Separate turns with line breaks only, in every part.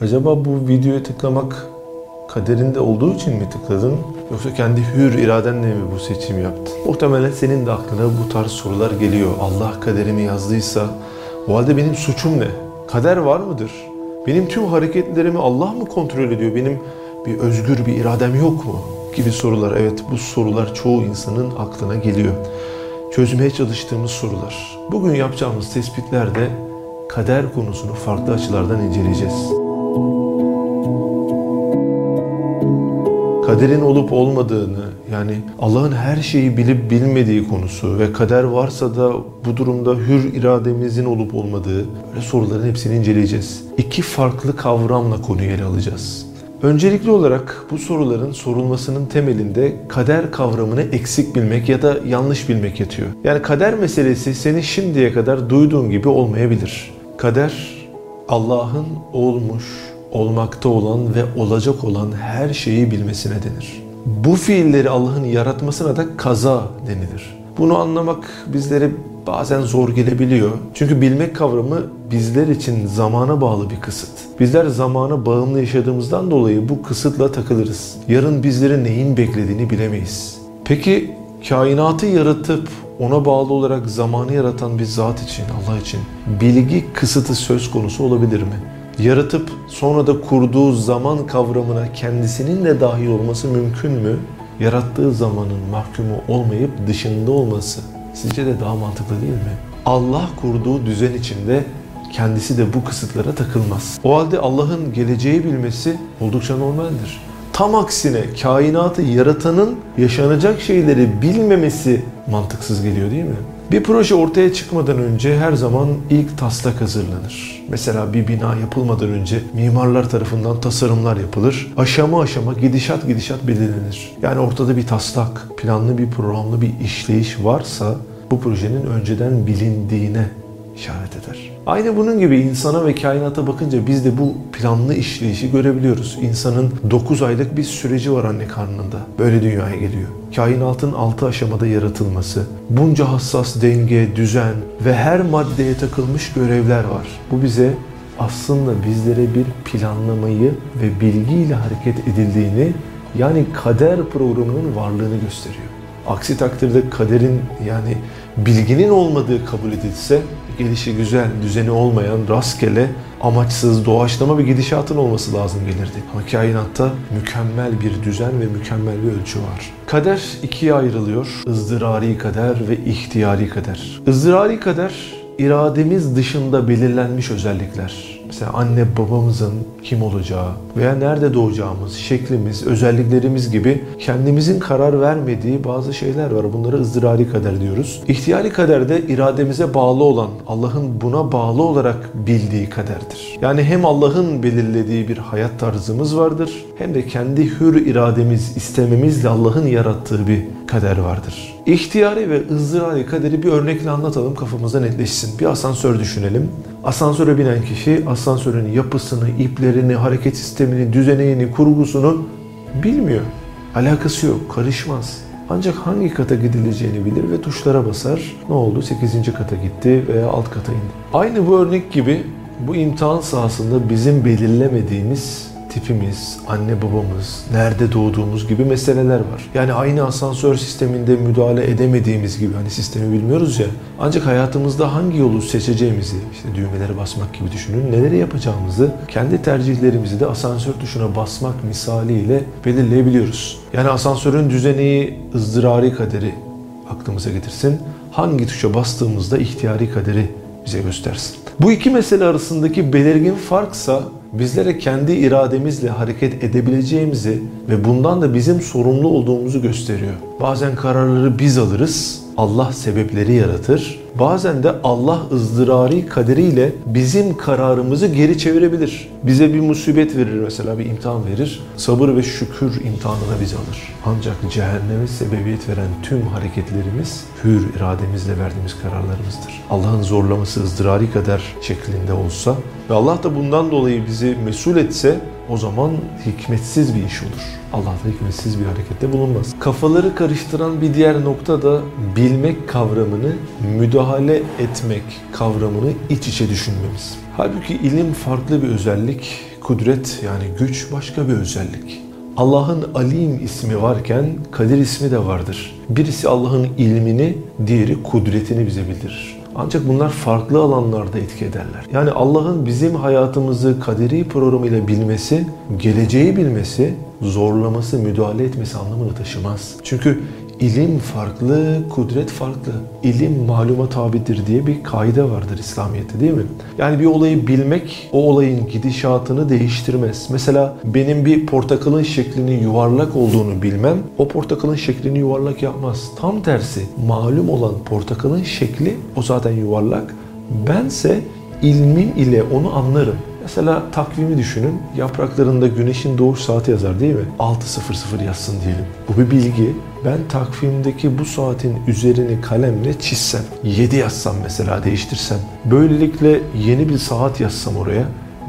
Acaba bu videoya tıklamak kaderinde olduğu için mi tıkladın? Yoksa kendi hür iradenle mi bu seçimi yaptın? Muhtemelen senin de aklına bu tarz sorular geliyor. Allah kaderimi yazdıysa o halde benim suçum ne? Kader var mıdır? Benim tüm hareketlerimi Allah mı kontrol ediyor? Benim bir özgür bir iradem yok mu? Gibi sorular. Evet bu sorular çoğu insanın aklına geliyor. Çözmeye çalıştığımız sorular. Bugün yapacağımız tespitlerde kader konusunu farklı açılardan inceleyeceğiz. Kaderin olup olmadığını yani Allah'ın her şeyi bilip bilmediği konusu ve kader varsa da bu durumda hür irademizin olup olmadığı böyle soruların hepsini inceleyeceğiz. İki farklı kavramla konuyu ele alacağız. Öncelikli olarak bu soruların sorulmasının temelinde kader kavramını eksik bilmek ya da yanlış bilmek yatıyor. Yani kader meselesi senin şimdiye kadar duyduğun gibi olmayabilir. Kader Allah'ın olmuş, olmakta olan ve olacak olan her şeyi bilmesine denir. Bu fiilleri Allah'ın yaratmasına da kaza denilir. Bunu anlamak bizlere bazen zor gelebiliyor. Çünkü bilmek kavramı bizler için zamana bağlı bir kısıt. Bizler zamana bağımlı yaşadığımızdan dolayı bu kısıtla takılırız. Yarın bizleri neyin beklediğini bilemeyiz. Peki kainatı yaratıp ona bağlı olarak zamanı yaratan bir zat için, Allah için bilgi kısıtı söz konusu olabilir mi? Yaratıp sonra da kurduğu zaman kavramına kendisinin de dahil olması mümkün mü? Yarattığı zamanın mahkumu olmayıp dışında olması sizce de daha mantıklı değil mi? Allah kurduğu düzen içinde kendisi de bu kısıtlara takılmaz. O halde Allah'ın geleceği bilmesi oldukça normaldir. Tam aksine kainatı yaratanın yaşanacak şeyleri bilmemesi mantıksız geliyor değil mi? Bir proje ortaya çıkmadan önce her zaman ilk taslak hazırlanır. Mesela bir bina yapılmadan önce mimarlar tarafından tasarımlar yapılır. Aşama aşama gidişat gidişat belirlenir. Yani ortada bir taslak, planlı bir programlı bir işleyiş varsa bu projenin önceden bilindiğine işaret eder. Aynı bunun gibi insana ve kainata bakınca biz de bu planlı işleyişi görebiliyoruz. İnsanın 9 aylık bir süreci var anne karnında. Böyle dünyaya geliyor. Kainatın 6 aşamada yaratılması, bunca hassas denge, düzen ve her maddeye takılmış görevler var. Bu bize aslında bizlere bir planlamayı ve bilgiyle hareket edildiğini yani kader programının varlığını gösteriyor. Aksi takdirde kaderin yani bilginin olmadığı kabul edilse gelişi güzel, düzeni olmayan, rastgele, amaçsız, doğaçlama bir gidişatın olması lazım gelirdi. Ama kainatta mükemmel bir düzen ve mükemmel bir ölçü var. Kader ikiye ayrılıyor. ızdırari kader ve ihtiyari kader. ızdırari kader irademiz dışında belirlenmiş özellikler mesela anne babamızın kim olacağı veya nerede doğacağımız, şeklimiz, özelliklerimiz gibi kendimizin karar vermediği bazı şeyler var. Bunlara ızdırari kader diyoruz. İhtiyari kader de irademize bağlı olan, Allah'ın buna bağlı olarak bildiği kaderdir. Yani hem Allah'ın belirlediği bir hayat tarzımız vardır hem de kendi hür irademiz, istememizle Allah'ın yarattığı bir kader vardır. İhtiyari ve ızdırari kaderi bir örnekle anlatalım kafamızda netleşsin. Bir asansör düşünelim. Asansöre binen kişi asansörün yapısını, iplerini, hareket sistemini, düzeneğini, kurgusunu bilmiyor. Alakası yok, karışmaz. Ancak hangi kata gidileceğini bilir ve tuşlara basar. Ne oldu? 8. kata gitti veya alt kata indi. Aynı bu örnek gibi bu imtihan sahasında bizim belirlemediğimiz tipimiz, anne babamız, nerede doğduğumuz gibi meseleler var. Yani aynı asansör sisteminde müdahale edemediğimiz gibi hani sistemi bilmiyoruz ya. Ancak hayatımızda hangi yolu seçeceğimizi, işte düğmelere basmak gibi düşünün, neleri yapacağımızı, kendi tercihlerimizi de asansör tuşuna basmak misaliyle belirleyebiliyoruz. Yani asansörün düzeneği, ızdırari kaderi aklımıza getirsin. Hangi tuşa bastığımızda ihtiyari kaderi bize göstersin. Bu iki mesele arasındaki belirgin farksa bizlere kendi irademizle hareket edebileceğimizi ve bundan da bizim sorumlu olduğumuzu gösteriyor. Bazen kararları biz alırız, Allah sebepleri yaratır. Bazen de Allah ızdırari kaderiyle bizim kararımızı geri çevirebilir. Bize bir musibet verir mesela bir imtihan verir. Sabır ve şükür imtihanına bizi alır. Ancak cehenneme sebebiyet veren tüm hareketlerimiz hür irademizle verdiğimiz kararlarımızdır. Allah'ın zorlaması ızdırari kader şeklinde olsa ve Allah da bundan dolayı bizi mesul etse o zaman hikmetsiz bir iş olur. Allah da hikmetsiz bir harekette bulunmaz. Kafaları karıştıran bir diğer nokta da bilmek kavramını müdahale etmek kavramını iç içe düşünmemiz. Halbuki ilim farklı bir özellik, kudret yani güç başka bir özellik. Allah'ın Alim ismi varken Kadir ismi de vardır. Birisi Allah'ın ilmini, diğeri kudretini bize bildirir. Ancak bunlar farklı alanlarda etki ederler. Yani Allah'ın bizim hayatımızı kaderi programıyla bilmesi, geleceği bilmesi, zorlaması, müdahale etmesi anlamını taşımaz. Çünkü İlim farklı, kudret farklı. İlim maluma tabidir diye bir kaide vardır İslamiyet'te değil mi? Yani bir olayı bilmek o olayın gidişatını değiştirmez. Mesela benim bir portakalın şeklinin yuvarlak olduğunu bilmem o portakalın şeklini yuvarlak yapmaz. Tam tersi malum olan portakalın şekli o zaten yuvarlak. Bense ilmim ile onu anlarım. Mesela takvimi düşünün. Yapraklarında güneşin doğuş saati yazar değil mi? 6.00 yazsın diyelim. Bu bir bilgi. Ben takvimdeki bu saatin üzerini kalemle çizsem, 7 yazsam mesela değiştirsem, böylelikle yeni bir saat yazsam oraya,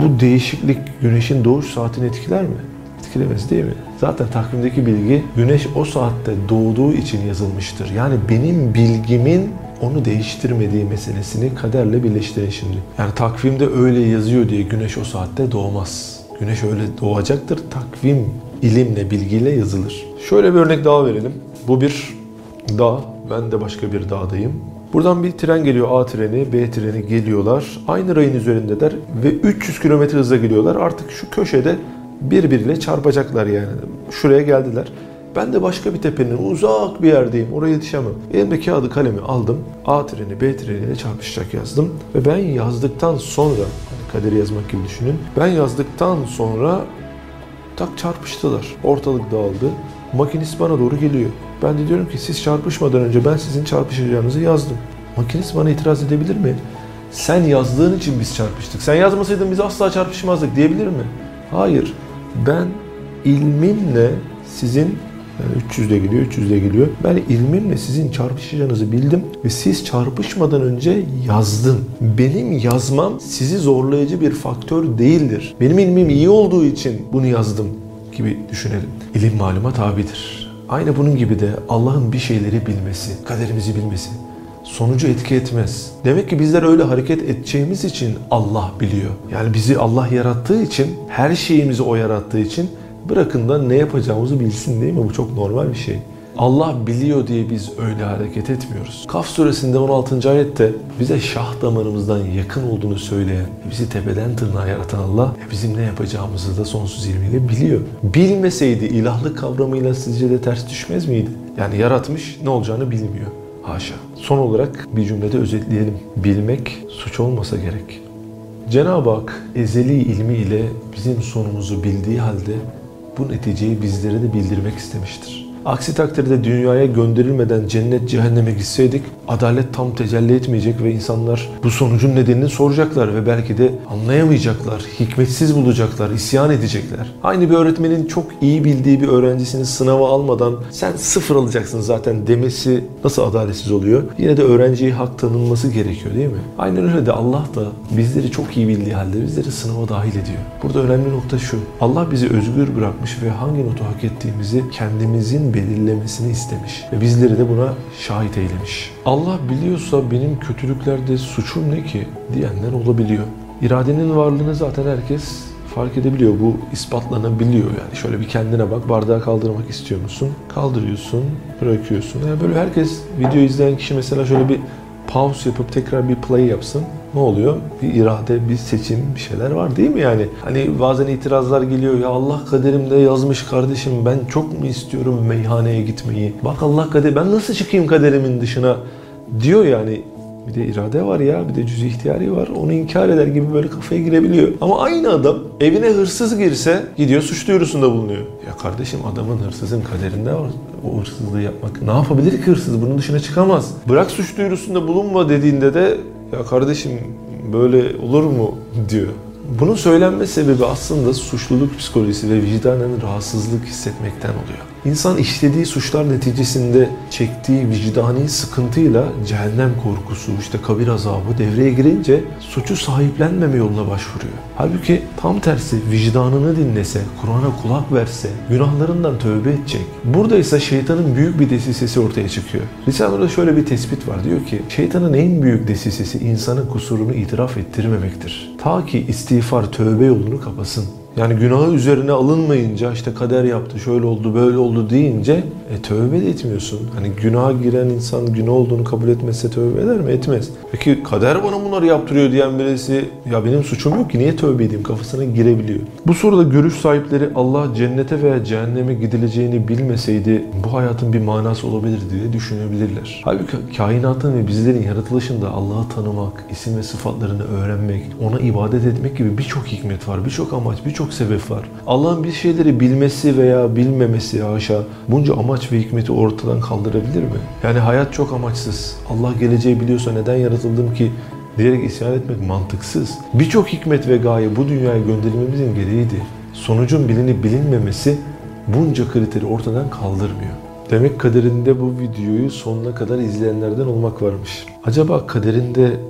bu değişiklik güneşin doğuş saatini etkiler mi? Etkilemez değil mi? Zaten takvimdeki bilgi güneş o saatte doğduğu için yazılmıştır. Yani benim bilgimin onu değiştirmediği meselesini kaderle birleştirin şimdi. Yani takvimde öyle yazıyor diye güneş o saatte doğmaz. Güneş öyle doğacaktır. Takvim ilimle, bilgiyle yazılır. Şöyle bir örnek daha verelim. Bu bir dağ. Ben de başka bir dağdayım. Buradan bir tren geliyor A treni, B treni geliyorlar. Aynı rayın üzerindeler ve 300 km hızla geliyorlar. Artık şu köşede birbiriyle çarpacaklar yani. Şuraya geldiler. Ben de başka bir tepenin uzak bir yerdeyim. Oraya yetişemem. Elimde kağıdı kalemi aldım. A treni B treniyle çarpışacak yazdım. Ve ben yazdıktan sonra, hani kaderi yazmak gibi düşünün. Ben yazdıktan sonra tak çarpıştılar. Ortalık dağıldı. Makinist bana doğru geliyor. Ben de diyorum ki siz çarpışmadan önce ben sizin çarpışacağınızı yazdım. Makinist bana itiraz edebilir mi? Sen yazdığın için biz çarpıştık. Sen yazmasaydın biz asla çarpışmazdık diyebilir mi? Hayır. Ben ilmimle sizin yani 300 de geliyor, 300 de geliyor. Ben ilmimle sizin çarpışacağınızı bildim ve siz çarpışmadan önce yazdım. Benim yazmam sizi zorlayıcı bir faktör değildir. Benim ilmim iyi olduğu için bunu yazdım gibi düşünelim. İlim maluma tabidir. Aynı bunun gibi de Allah'ın bir şeyleri bilmesi, kaderimizi bilmesi sonucu etki etmez. Demek ki bizler öyle hareket edeceğimiz için Allah biliyor. Yani bizi Allah yarattığı için, her şeyimizi o yarattığı için Bırakın da ne yapacağımızı bilsin değil mi? Bu çok normal bir şey. Allah biliyor diye biz öyle hareket etmiyoruz. Kaf suresinde 16. ayette bize şah damarımızdan yakın olduğunu söyleyen, bizi tepeden tırnağa yaratan Allah bizim ne yapacağımızı da sonsuz ilmiyle biliyor. Bilmeseydi ilahlık kavramıyla sizce de ters düşmez miydi? Yani yaratmış ne olacağını bilmiyor. Haşa. Son olarak bir cümlede özetleyelim. Bilmek suç olmasa gerek. Cenab-ı Hak ezeli ilmi ile bizim sonumuzu bildiği halde bu neticeyi bizlere de bildirmek istemiştir. Aksi takdirde dünyaya gönderilmeden cennet cehenneme gitseydik adalet tam tecelli etmeyecek ve insanlar bu sonucun nedenini soracaklar ve belki de anlayamayacaklar, hikmetsiz bulacaklar, isyan edecekler. Aynı bir öğretmenin çok iyi bildiği bir öğrencisini sınava almadan sen sıfır alacaksın zaten demesi nasıl adaletsiz oluyor? Yine de öğrenciye hak tanınması gerekiyor değil mi? Aynen öyle de Allah da bizleri çok iyi bildiği halde bizleri sınava dahil ediyor. Burada önemli nokta şu. Allah bizi özgür bırakmış ve hangi notu hak ettiğimizi kendimizin belirlemesini istemiş. Ve bizleri de buna şahit eylemiş. Allah biliyorsa benim kötülüklerde suçum ne ki diyenler olabiliyor. İradenin varlığını zaten herkes fark edebiliyor. Bu ispatlanabiliyor yani. Şöyle bir kendine bak. Bardağı kaldırmak istiyor musun? Kaldırıyorsun, bırakıyorsun. Yani böyle herkes video izleyen kişi mesela şöyle bir pause yapıp tekrar bir play yapsın ne oluyor? Bir irade, bir seçim, bir şeyler var değil mi yani? Hani bazen itirazlar geliyor ya Allah kaderimde yazmış kardeşim ben çok mu istiyorum meyhaneye gitmeyi? Bak Allah kader ben nasıl çıkayım kaderimin dışına diyor yani. Bir de irade var ya, bir de cüz ihtiyari var. Onu inkar eder gibi böyle kafaya girebiliyor. Ama aynı adam evine hırsız girse gidiyor suç duyurusunda bulunuyor. Ya kardeşim adamın hırsızın kaderinde var. O hırsızlığı yapmak. Ne yapabilir ki hırsız? Bunun dışına çıkamaz. Bırak suç duyurusunda bulunma dediğinde de ya kardeşim böyle olur mu diyor. Bunun söylenme sebebi aslında suçluluk psikolojisi ve vicdanen rahatsızlık hissetmekten oluyor. İnsan işlediği suçlar neticesinde çektiği vicdani sıkıntıyla cehennem korkusu, işte kabir azabı devreye girince suçu sahiplenmeme yoluna başvuruyor. Halbuki tam tersi vicdanını dinlese, Kur'an'a kulak verse, günahlarından tövbe edecek. Burada ise şeytanın büyük bir desisesi ortaya çıkıyor. Risale'de şöyle bir tespit var. Diyor ki şeytanın en büyük desisesi insanın kusurunu itiraf ettirmemektir. Ta ki istiğfar, tövbe yolunu kapasın. Yani günahı üzerine alınmayınca işte kader yaptı, şöyle oldu, böyle oldu deyince e, tövbe de etmiyorsun. Hani günaha giren insan günah olduğunu kabul etmezse tövbe eder mi? Etmez. Peki kader bana bunları yaptırıyor diyen birisi ya benim suçum yok ki niye tövbe edeyim kafasına girebiliyor. Bu soruda görüş sahipleri Allah cennete veya cehenneme gidileceğini bilmeseydi bu hayatın bir manası olabilir diye düşünebilirler. Halbuki kainatın ve bizlerin yaratılışında Allah'ı tanımak, isim ve sıfatlarını öğrenmek, ona ibadet etmek gibi birçok hikmet var, birçok amaç, birçok sebep var. Allah'ın bir şeyleri bilmesi veya bilmemesi haşa bunca amaç ve hikmeti ortadan kaldırabilir mi? Yani hayat çok amaçsız. Allah geleceği biliyorsa neden yaratıldım ki diyerek isyan etmek mantıksız. Birçok hikmet ve gaye bu dünyaya gönderilmemizin gereğiydi. Sonucun bilinip bilinmemesi bunca kriteri ortadan kaldırmıyor. Demek kaderinde bu videoyu sonuna kadar izleyenlerden olmak varmış. Acaba kaderinde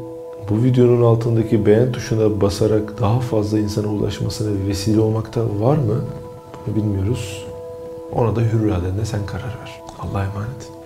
bu videonun altındaki beğen tuşuna basarak daha fazla insana ulaşmasına vesile olmakta var mı? Bunu bilmiyoruz. Ona da hür iradenle sen karar ver. Allah'a emanet.